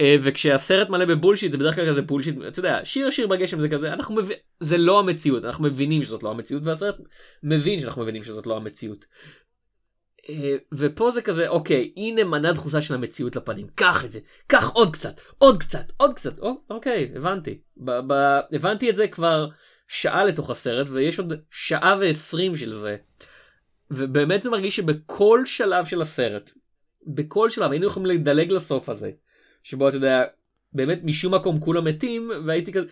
אה, וכשהסרט מלא בבולשיט זה בדרך כלל כזה בולשיט אתה יודע שיר שיר בגשם זה כזה אנחנו מבין זה לא המציאות אנחנו מבינים שזאת לא המציאות והסרט מבין שאנחנו מבינים שזאת לא המציאות. אה, ופה זה כזה אוקיי הנה מנה דחוסה של המציאות לפנים. קח את זה. קח עוד קצת עוד קצת עוד קצת. או, אוקיי הבנתי. ב- ב- הבנתי את זה כבר שעה לתוך הסרט ויש עוד שעה ועשרים של זה. ובאמת זה מרגיש שבכל שלב של הסרט בכל שלב היינו יכולים לדלג לסוף הזה שבו אתה יודע באמת משום מקום כולם מתים והייתי כזה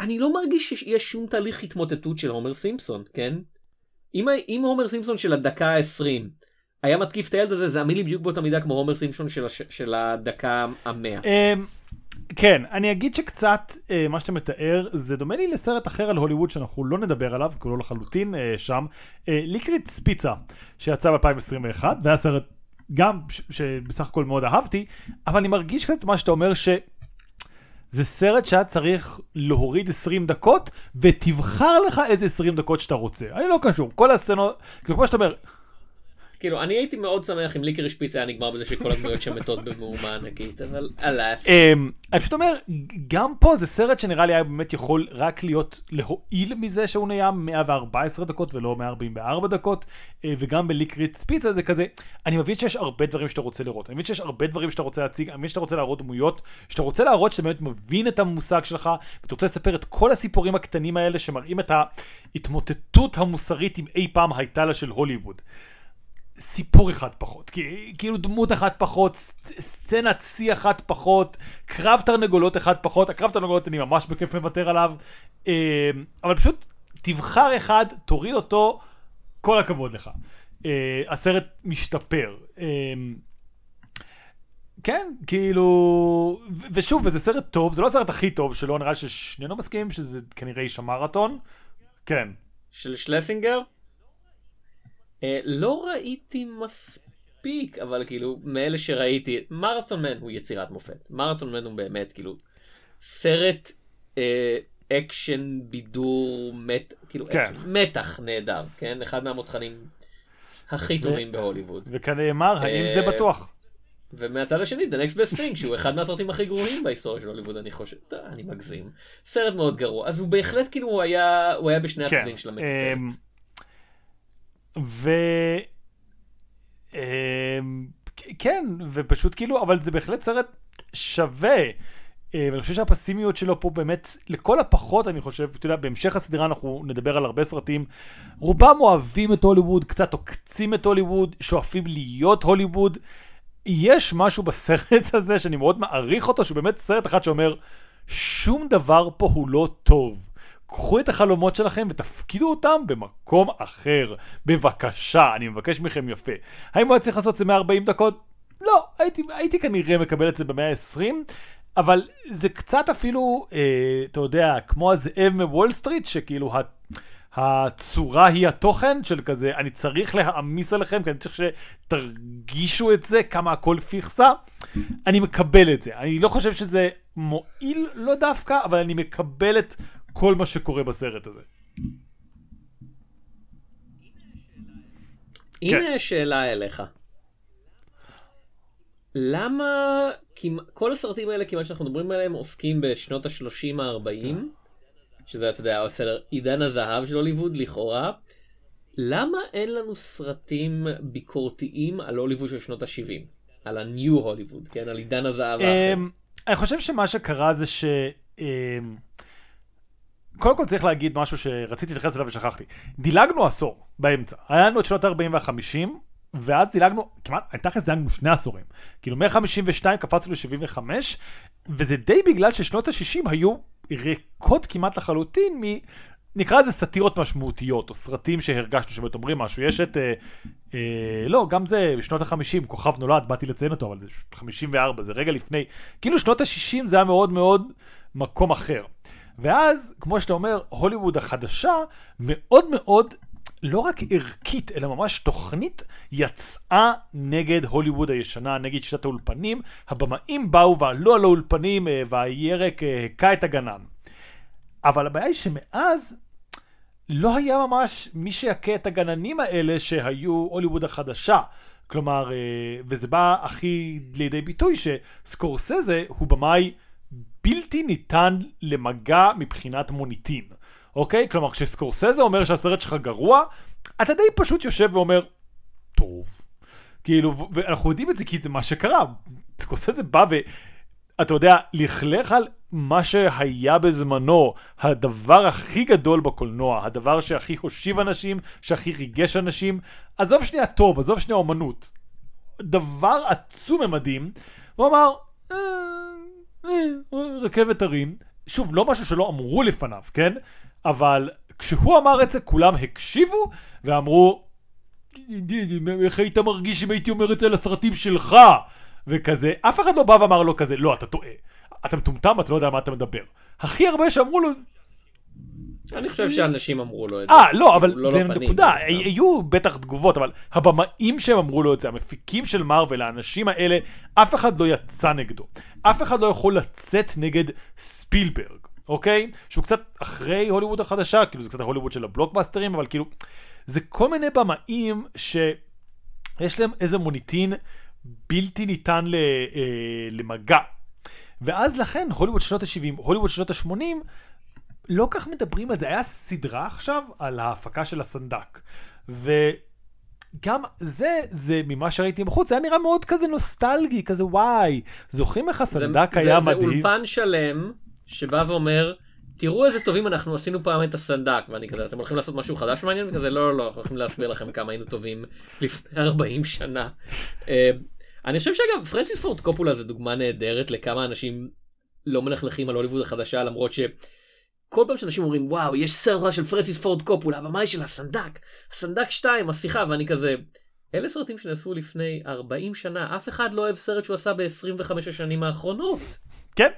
אני לא מרגיש שיש שום תהליך התמוטטות של הומר סימפסון כן? אם, הומר סימפסון של הדקה ה-20 היה מתקיף את הילד הזה זה אמין לי בדיוק באותה מידה כמו הומר סימפסון של, הש... של הדקה המאה. אמ, כן, אני אגיד שקצת אה, מה שאתה מתאר זה דומה לי לסרט אחר על הוליווד שאנחנו לא נדבר עליו, כי הוא לא לחלוטין אה, שם, אה, ליקריץ פיצה, שיצא ב-2021, והיה סרט גם ש- שבסך הכל מאוד אהבתי, אבל אני מרגיש קצת מה שאתה אומר ש... זה סרט שהיה צריך להוריד 20 דקות, ותבחר לך איזה 20 דקות שאתה רוצה. אני לא קשור, כל הסצנות, כמו שאתה אומר, כאילו אני הייתי מאוד שמח אם ליקרי שפיץ היה נגמר בזה שכל הדמויות שם מתות במהומה ענקית אבל אלאס. אמ, אני פשוט אומר, גם פה זה סרט שנראה לי היה באמת יכול רק להיות להועיל מזה שהוא נהיה 114 דקות ולא 144 דקות, אה, וגם בליקריץ פיצה זה כזה, אני מבין שיש הרבה דברים שאתה רוצה לראות, אני מבין שיש הרבה דברים שאתה רוצה להציג, אני מבין שאתה רוצה להראות דמויות, שאתה רוצה להראות שאתה באמת מבין את המושג שלך, ואתה רוצה לספר את כל הסיפורים הקטנים האלה שמראים את ההתמוטטות המוסרית אם אי פעם הייתה לה של הוליווד. סיפור אחד פחות, כאילו דמות אחת פחות, סצ- סצנת שיא אחת פחות, קרב תרנגולות אחד פחות, הקרב תרנגולות אני ממש בכיף מוותר עליו, אה, אבל פשוט תבחר אחד, תוריד אותו, כל הכבוד לך. אה, הסרט משתפר. אה, כן, כאילו, ושוב, וזה סרט טוב, זה לא הסרט הכי טוב שלו, נראה ששנינו מסכימים שזה כנראה איש המרתון. כן. של שלסינגר? אה, לא ראיתי מספיק אבל כאילו מאלה שראיתי Marathon Man הוא יצירת מופת Marathon Man הוא באמת כאילו סרט אה, אקשן בידור מתח כאילו כן. אקשן, מתח נהדר כן אחד מהמותחנים הכי טובים בהוליווד וכנאמר, האם זה אה, בטוח? ומהצד השני The Next Best Thing שהוא אחד מהסרטים הכי גרועים בהיסטוריה של הוליווד אני חושב אני מגזים סרט מאוד גרוע אז הוא בהחלט כאילו הוא היה הוא היה בשני כן. הצדדים של המטוטלת. ו... אמ, כן, ופשוט כאילו, אבל זה בהחלט סרט שווה. אה, ואני חושב שהפסימיות שלו פה באמת, לכל הפחות, אני חושב, אתה יודע, בהמשך הסדרה אנחנו נדבר על הרבה סרטים. רובם אוהבים את הוליווד, קצת עוקצים את הוליווד, שואפים להיות הוליווד. יש משהו בסרט הזה שאני מאוד מעריך אותו, שהוא באמת סרט אחד שאומר, שום דבר פה הוא לא טוב. קחו את החלומות שלכם ותפקידו אותם במקום אחר. בבקשה, אני מבקש מכם יפה. האם הוא היה צריך לעשות את זה 140 דקות? לא, הייתי, הייתי כנראה מקבל את זה במאה ה-20, אבל זה קצת אפילו, אה, אתה יודע, כמו הזאב מוול סטריט, שכאילו. הצורה היא התוכן של כזה, אני צריך להעמיס עליכם, כי אני צריך שתרגישו את זה, כמה הכל פיכסה. אני מקבל את זה. אני לא חושב שזה מועיל לא דווקא, אבל אני מקבל את כל מה שקורה בסרט הזה. הנה כן. שאלה אליך. למה כל הסרטים האלה כמעט שאנחנו מדברים עליהם עוסקים בשנות ה-30 ה-40, שזה אתה יודע, בסדר, עידן הזהב של הוליווד לכאורה. למה אין לנו סרטים ביקורתיים על הוליווד של שנות ה-70? על ה-new הוליווד, כן? על עידן הזהב האחר. אמ, אני חושב שמה שקרה זה ש... קודם כל צריך להגיד משהו שרציתי להתייחס אליו ושכחתי. דילגנו עשור באמצע. היה לנו את שנות ה-40 וה-50, ואז דילגנו, כמעט, תכלס דילגנו שני עשורים. כאילו מ-52 קפצנו ל-75, וזה די בגלל ששנות ה-60 היו ריקות כמעט לחלוטין מ... נקרא לזה סאטירות משמעותיות, או סרטים שהרגשנו שבאמת אומרים משהו. יש את, אה, אה, לא, גם זה, בשנות ה-50, כוכב נולד, באתי לציין אותו, אבל זה 54, זה רגע לפני. כאילו שנות ה-60 זה היה מאוד מאוד מקום אחר. ואז, כמו שאתה אומר, הוליווד החדשה מאוד מאוד לא רק ערכית, אלא ממש תוכנית יצאה נגד הוליווד הישנה, נגד שיטת האולפנים. הבמאים באו ועלו על האולפנים אה, והירק אה, הכה את הגנן. אבל הבעיה היא שמאז לא היה ממש מי שיכה את הגננים האלה שהיו הוליווד החדשה. כלומר, אה, וזה בא הכי לידי ביטוי שסקורסזה הוא במאי בלתי ניתן למגע מבחינת מוניטין. אוקיי? כלומר, כשסקורסזה אומר שהסרט שלך גרוע, אתה די פשוט יושב ואומר, טוב. כאילו, ואנחנו יודעים את זה כי זה מה שקרה. סקורסזה בא ו... אתה יודע, לכלך על מה שהיה בזמנו, הדבר הכי גדול בקולנוע, הדבר שהכי הושיב אנשים, שהכי ריגש אנשים, עזוב שנייה טוב, עזוב שנייה אומנות. דבר עצום ממדים, הוא אמר, אה, רכבת הרים, שוב, לא משהו שלא אמרו לפניו, כן? אבל כשהוא אמר את זה כולם הקשיבו ואמרו איך היית מרגיש אם הייתי אומר את זה לסרטים שלך? וכזה. אף אחד לא בא ואמר לו כזה לא אתה טועה. אתה מטומטם אתה לא יודע מה אתה מדבר. הכי הרבה שאמרו לו אני חושב שאנשים אמרו לו את זה. אה, לא, אבל לא זה נקודה, היו בטח תגובות, אבל הבמאים שהם אמרו לו את זה, המפיקים של מארוול, האנשים האלה, אף אחד לא יצא נגדו. אף אחד לא יכול לצאת נגד ספילברג. אוקיי? שהוא קצת אחרי הוליווד החדשה, כאילו זה קצת ההוליווד של הבלוקבאסטרים, אבל כאילו, זה כל מיני במאים שיש להם איזה מוניטין בלתי ניתן ל, אה, למגע. ואז לכן, הוליווד שנות ה-70, הוליווד שנות ה-80, לא כך מדברים על זה. היה סדרה עכשיו על ההפקה של הסנדק. וגם זה, זה ממה שראיתי בחוץ, זה היה נראה מאוד כזה נוסטלגי, כזה וואי. זוכרים איך הסנדק זה, היה זה, מדהים? זה אולפן שלם שבא ואומר, תראו איזה טובים אנחנו עשינו פעם את הסנדק, ואני כזה, אתם הולכים לעשות משהו חדש מעניין? וכזה, לא, לא, לא, אנחנו הולכים להסביר לכם כמה היינו טובים לפני 40 שנה. אה, אני חושב שאגב, פרנסיס פורד קופולה זה דוגמה נהדרת לכמה אנשים לא מלכלכים על הוליווד החדשה, למרות ש... כל פעם שאנשים אומרים וואו יש סרט של פרנסיס פורד קופולה הבמאי של הסנדק הסנדק 2 השיחה ואני כזה אלה סרטים שנעשו לפני 40 שנה אף אחד לא אוהב סרט שהוא עשה ב-25 השנים האחרונות. כן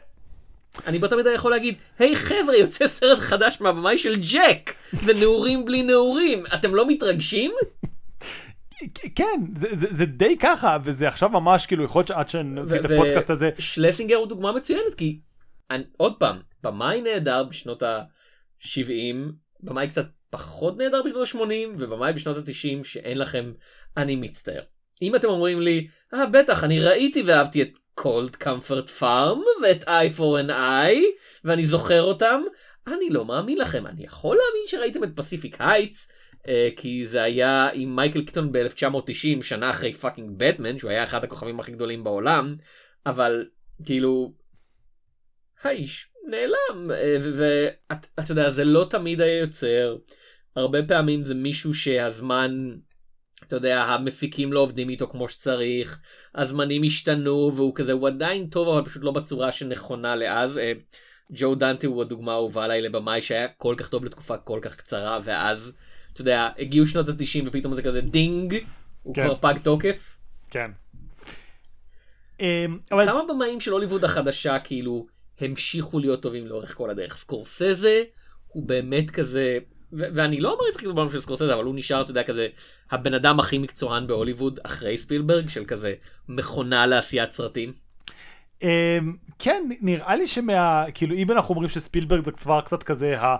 אני באותה מידה יכול להגיד, היי חבר'ה, יוצא סרט חדש מהבמאי של ג'ק, זה נעורים בלי נעורים, אתם לא מתרגשים? כן, זה, זה, זה די ככה, וזה עכשיו ממש כאילו יכול להיות שעד שנוציא את הפודקאסט הזה. שלסינגר הוא דוגמה מצוינת, כי עוד פעם, במאי נהדר בשנות ה-70, במאי קצת פחות נהדר בשנות ה-80, ובמאי בשנות ה-90 שאין לכם, אני מצטער. אם אתם אומרים לי, אה בטח, אני ראיתי ואהבתי את Cold Comfort Farm ואת Eye for an Eye ואני זוכר אותם אני לא מאמין לכם אני יכול להאמין שראיתם את Pacific Heights אה, כי זה היה עם מייקל קיטון ב-1990 שנה אחרי fucking בטמן שהוא היה אחד הכוכבים הכי גדולים בעולם אבל כאילו האיש נעלם, אה, ואתה יודע, זה לא תמיד היה יוצר, הרבה פעמים זה מישהו שהזמן, אתה יודע, המפיקים לא עובדים איתו כמו שצריך, הזמנים השתנו והוא כזה, הוא עדיין טוב אבל פשוט לא בצורה שנכונה לאז. אה, ג'ו דנטה הוא הדוגמה האהובה עליי לבמאי שהיה כל כך טוב לתקופה כל כך קצרה ואז, אתה יודע, הגיעו שנות ה-90 ופתאום זה כזה ding, הוא כן. כבר פג תוקף. כן. אמ, אבל כמה במאים של הוליווד החדשה כאילו המשיכו להיות טובים לאורך כל הדרך. סקורסזה הוא באמת כזה, ו- ואני לא אומר את זה כאילו בעולם של סקורסזה, אבל הוא נשאר, אתה יודע, כזה הבן אדם הכי מקצוען בהוליווד אחרי ספילברג, של כזה מכונה לעשיית סרטים. אמ, כן, נראה לי שמה... כאילו, אם אנחנו אומרים שספילברג זה כבר קצת כזה ה...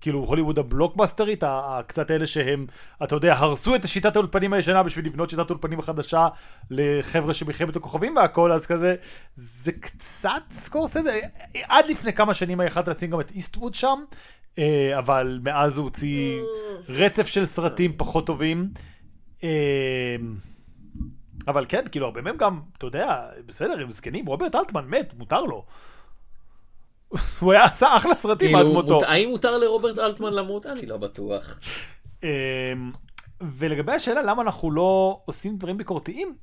כאילו הוליווד הבלוקבאסטרית, קצת אלה שהם, אתה יודע, הרסו את שיטת האולפנים הישנה בשביל לבנות שיטת אולפנים חדשה לחבר'ה שמלחמת הכוכבים והכל, אז כזה, זה קצת סקורסזה, עד לפני כמה שנים היה יכולת לשים גם את איסטווד שם, אה, אבל מאז הוא הוציא רצף של סרטים פחות טובים. אה, אבל כן, כאילו, הרבה מהם גם, אתה יודע, בסדר, הם זקנים, רוברט אלטמן מת, מותר לו. הוא היה עשה אחלה סרטים עד כאילו, מותו. מות- האם מותר לרוברט אלטמן למות? אני לא בטוח. אמ, ולגבי השאלה למה אנחנו לא עושים דברים ביקורתיים,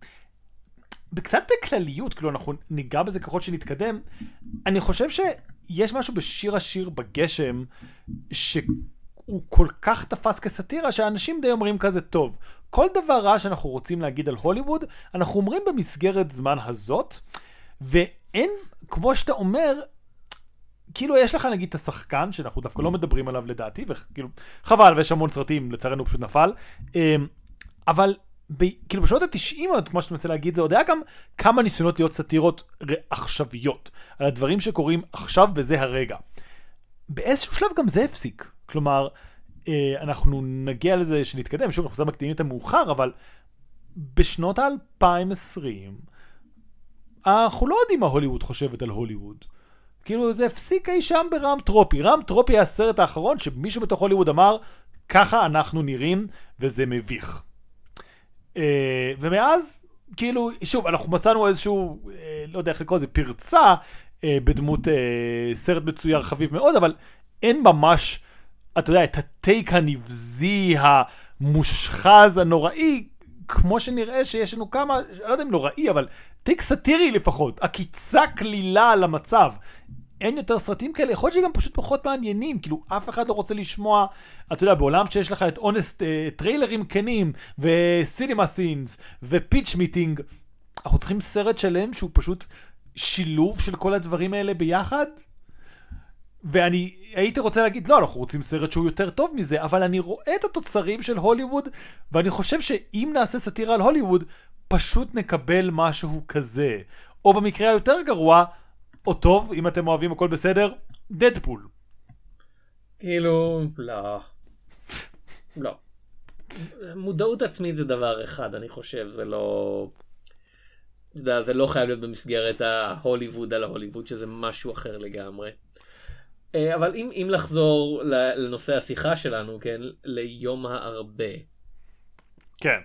קצת בכלליות, כאילו אנחנו ניגע בזה ככל שנתקדם, אני חושב שיש משהו בשיר השיר בגשם, שהוא כל כך תפס כסאטירה, שאנשים די אומרים כזה, טוב, כל דבר רע שאנחנו רוצים להגיד על הוליווד, אנחנו אומרים במסגרת זמן הזאת, ואין, כמו שאתה אומר, כאילו יש לך נגיד את השחקן שאנחנו דווקא לא מדברים עליו לדעתי וכאילו חבל ויש המון סרטים לצערנו הוא פשוט נפל אמ, אבל ב, כאילו בשנות התשעים כמו שאתה מנסה להגיד זה עוד היה גם כמה ניסיונות להיות סאטירות עכשוויות על הדברים שקורים עכשיו בזה הרגע. באיזשהו שלב גם זה הפסיק כלומר אה, אנחנו נגיע לזה שנתקדם שוב אנחנו מקדימים את המאוחר אבל בשנות ה-2020 אנחנו לא יודעים מה הוליווד חושבת על הוליווד. כאילו זה הפסיק אי שם ברם טרופי. רם טרופי היה הסרט האחרון שמישהו בתוך הוליווד אמר, ככה אנחנו נראים, וזה מביך. אה, ומאז, כאילו, שוב, אנחנו מצאנו איזשהו, אה, לא יודע איך לקרוא לזה, פרצה אה, בדמות אה, סרט מצויר חביב מאוד, אבל אין ממש, אתה יודע, את הטייק הנבזי, המושחז, הנוראי, כמו שנראה שיש לנו כמה, אני לא יודע אם נוראי, אבל take סאטירי לפחות, עקיצה קלילה על המצב. אין יותר סרטים כאלה, יכול להיות שגם פשוט פחות מעניינים, כאילו אף אחד לא רוצה לשמוע, אתה יודע, בעולם שיש לך את אונסט, אה, טריילרים כנים, ו CinemaSins, ו Pitch Meeting, אנחנו צריכים סרט שלם שהוא פשוט שילוב של כל הדברים האלה ביחד? ואני הייתי רוצה להגיד, לא, אנחנו רוצים סרט שהוא יותר טוב מזה, אבל אני רואה את התוצרים של הוליווד, ואני חושב שאם נעשה סאטירה על הוליווד, פשוט נקבל משהו כזה. או במקרה היותר גרוע, או טוב, אם אתם אוהבים הכל בסדר, דדפול. כאילו, לא. לא. מודעות עצמית זה דבר אחד, אני חושב, זה לא... אתה יודע, זה לא חייב להיות במסגרת ההוליווד על ההוליווד, שזה משהו אחר לגמרי. אה, אבל אם, אם לחזור לנושא השיחה שלנו, כן, ליום הארבה, כן.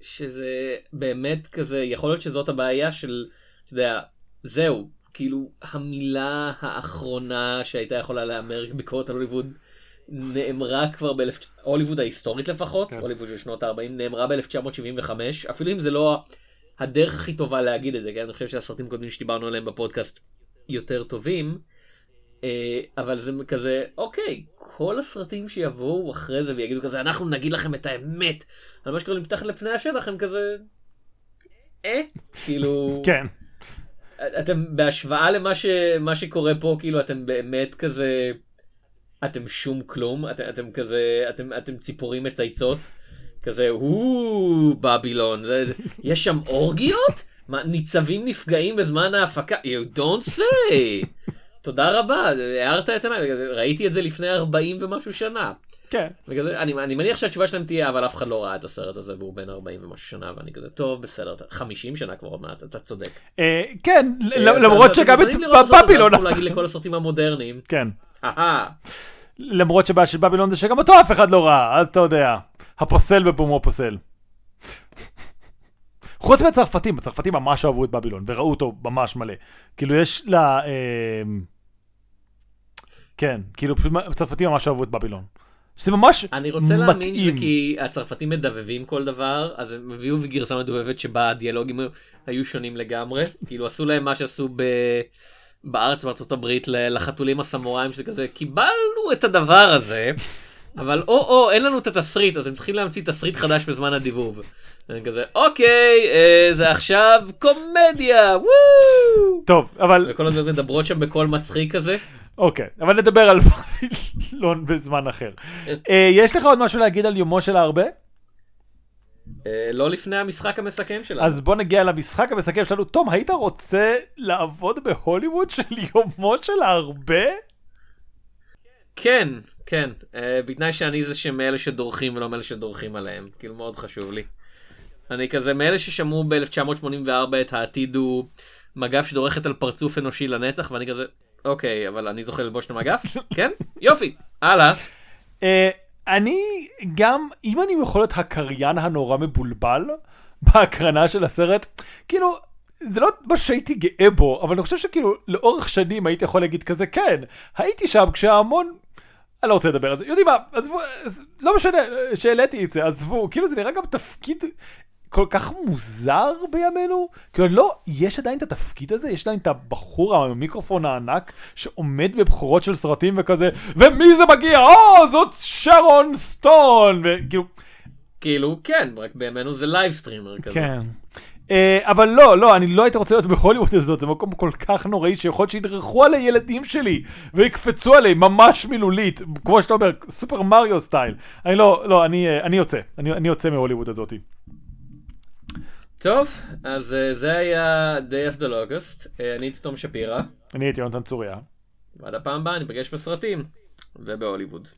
שזה באמת כזה, יכול להיות שזאת הבעיה של, אתה יודע, זהו, כאילו המילה האחרונה שהייתה יכולה להיאמר ביקורת על הוליווד נאמרה כבר באלף, הוליווד ההיסטורית לפחות, כן. הוליווד של שנות ה-40, נאמרה ב-1975, אפילו אם זה לא הדרך הכי טובה להגיד את זה, כן? אני חושב שהסרטים הקודמים שדיברנו עליהם בפודקאסט יותר טובים, אה, אבל זה כזה, אוקיי, כל הסרטים שיבואו אחרי זה ויגידו כזה, אנחנו נגיד לכם את האמת על מה שקורה מתחת לפני השטח, הם כזה, אה, כאילו, כן. אתם בהשוואה למה ש, שקורה פה, כאילו אתם באמת כזה, אתם שום כלום, אתם, אתם כזה, אתם, אתם ציפורים מצייצות, כזה, הוא בבילון, זה, יש שם אורגיות? מה, ניצבים נפגעים בזמן ההפקה? You don't say! תודה רבה, הערת את עיניי, ראיתי את זה לפני 40 ומשהו שנה. כן. וכזה, אני, אני מניח שהתשובה שלהם תהיה, אבל אף אחד לא ראה את הסרט הזה והוא בן 40 ומשהו שנה, ואני כזה, טוב, בסדר, אתה- 50 שנה כבר עוד מעט, אתה צודק. אה, כן, אה, למרות שגם את בבילון... תוכלו להגיד לכל הסרטים המודרניים, כן. אהה, למרות שבעיה של בבילון זה שגם אותו אף אחד לא ראה, אז אתה יודע. הפוסל בפומו פוסל. חוץ מהצרפתים, הצרפתים ממש אהבו את בבילון, וראו אותו ממש מלא. כאילו, יש לה... אה, כן, כאילו, פשוט הצרפתים ממש אהבו את בבילון. שזה ממש מתאים. אני רוצה להאמין שכי הצרפתים מדבבים כל דבר, אז הם הביאו גרסה מדובבת שבה הדיאלוגים היו שונים לגמרי. כאילו עשו להם מה שעשו ב... בארץ בארצות הברית לחתולים הסמוראים שזה כזה קיבלנו את הדבר הזה. אבל או או אין לנו את התסריט אז הם צריכים להמציא תסריט חדש בזמן הדיבוב. אני כזה אוקיי אה, זה עכשיו קומדיה וואו. טוב אבל וכל הזמן מדברות שם בקול מצחיק כזה. אוקיי, אבל נדבר על בבילון בזמן אחר. אה, יש לך עוד משהו להגיד על יומו של הארבה? אה, לא לפני המשחק המסכם שלנו. אז בוא נגיע למשחק המסכם שלנו. תום, היית רוצה לעבוד בהוליווד של יומו של הארבה? כן, כן, אה, בתנאי שאני זה שמאלה שדורכים ולא מאלה שדורכים עליהם, כאילו מאוד חשוב לי. אני כזה מאלה ששמעו ב-1984 את העתיד הוא מגף שדורכת על פרצוף אנושי לנצח ואני כזה אוקיי, אבל אני זוכה ללבוש את המגף? כן? יופי, הלאה. אה, אני גם, אם אני יכול להיות הקריין הנורא מבולבל בהקרנה של הסרט, כאילו, זה לא מה שהייתי גאה בו, אבל אני חושב שכאילו לאורך שנים הייתי יכול להגיד כזה, כן, הייתי שם כשההמון... אני לא רוצה לדבר על זה, יודעים מה, עזבו, לא משנה שהעליתי את זה, עזבו, כאילו זה נראה גם תפקיד כל כך מוזר בימינו? כאילו לא, יש עדיין את התפקיד הזה? יש עדיין את הבחור המיקרופון הענק שעומד בבכורות של סרטים וכזה, ומי זה מגיע? או, זאת שרון סטון! וכאילו... כאילו, כן, רק בימינו זה livestreamer כזה. כן. אה, אבל לא, לא, אני לא הייתי רוצה להיות בהוליווד הזאת, זה מקום כל כך נוראי שיכול להיות שידרכו על הילדים שלי ויקפצו עליהם ממש מילולית, כמו שאתה אומר, סופר מריו style. אני לא, לא, אני, אה, אני יוצא, אני, אני יוצא מהוליווד הזאתי. טוב, אז uh, זה היה Day of the Logust, uh, אני הייתי תום שפירא. אני הייתי יונתן צוריה. ועד הפעם הבאה ניפגש בסרטים ובהוליווד.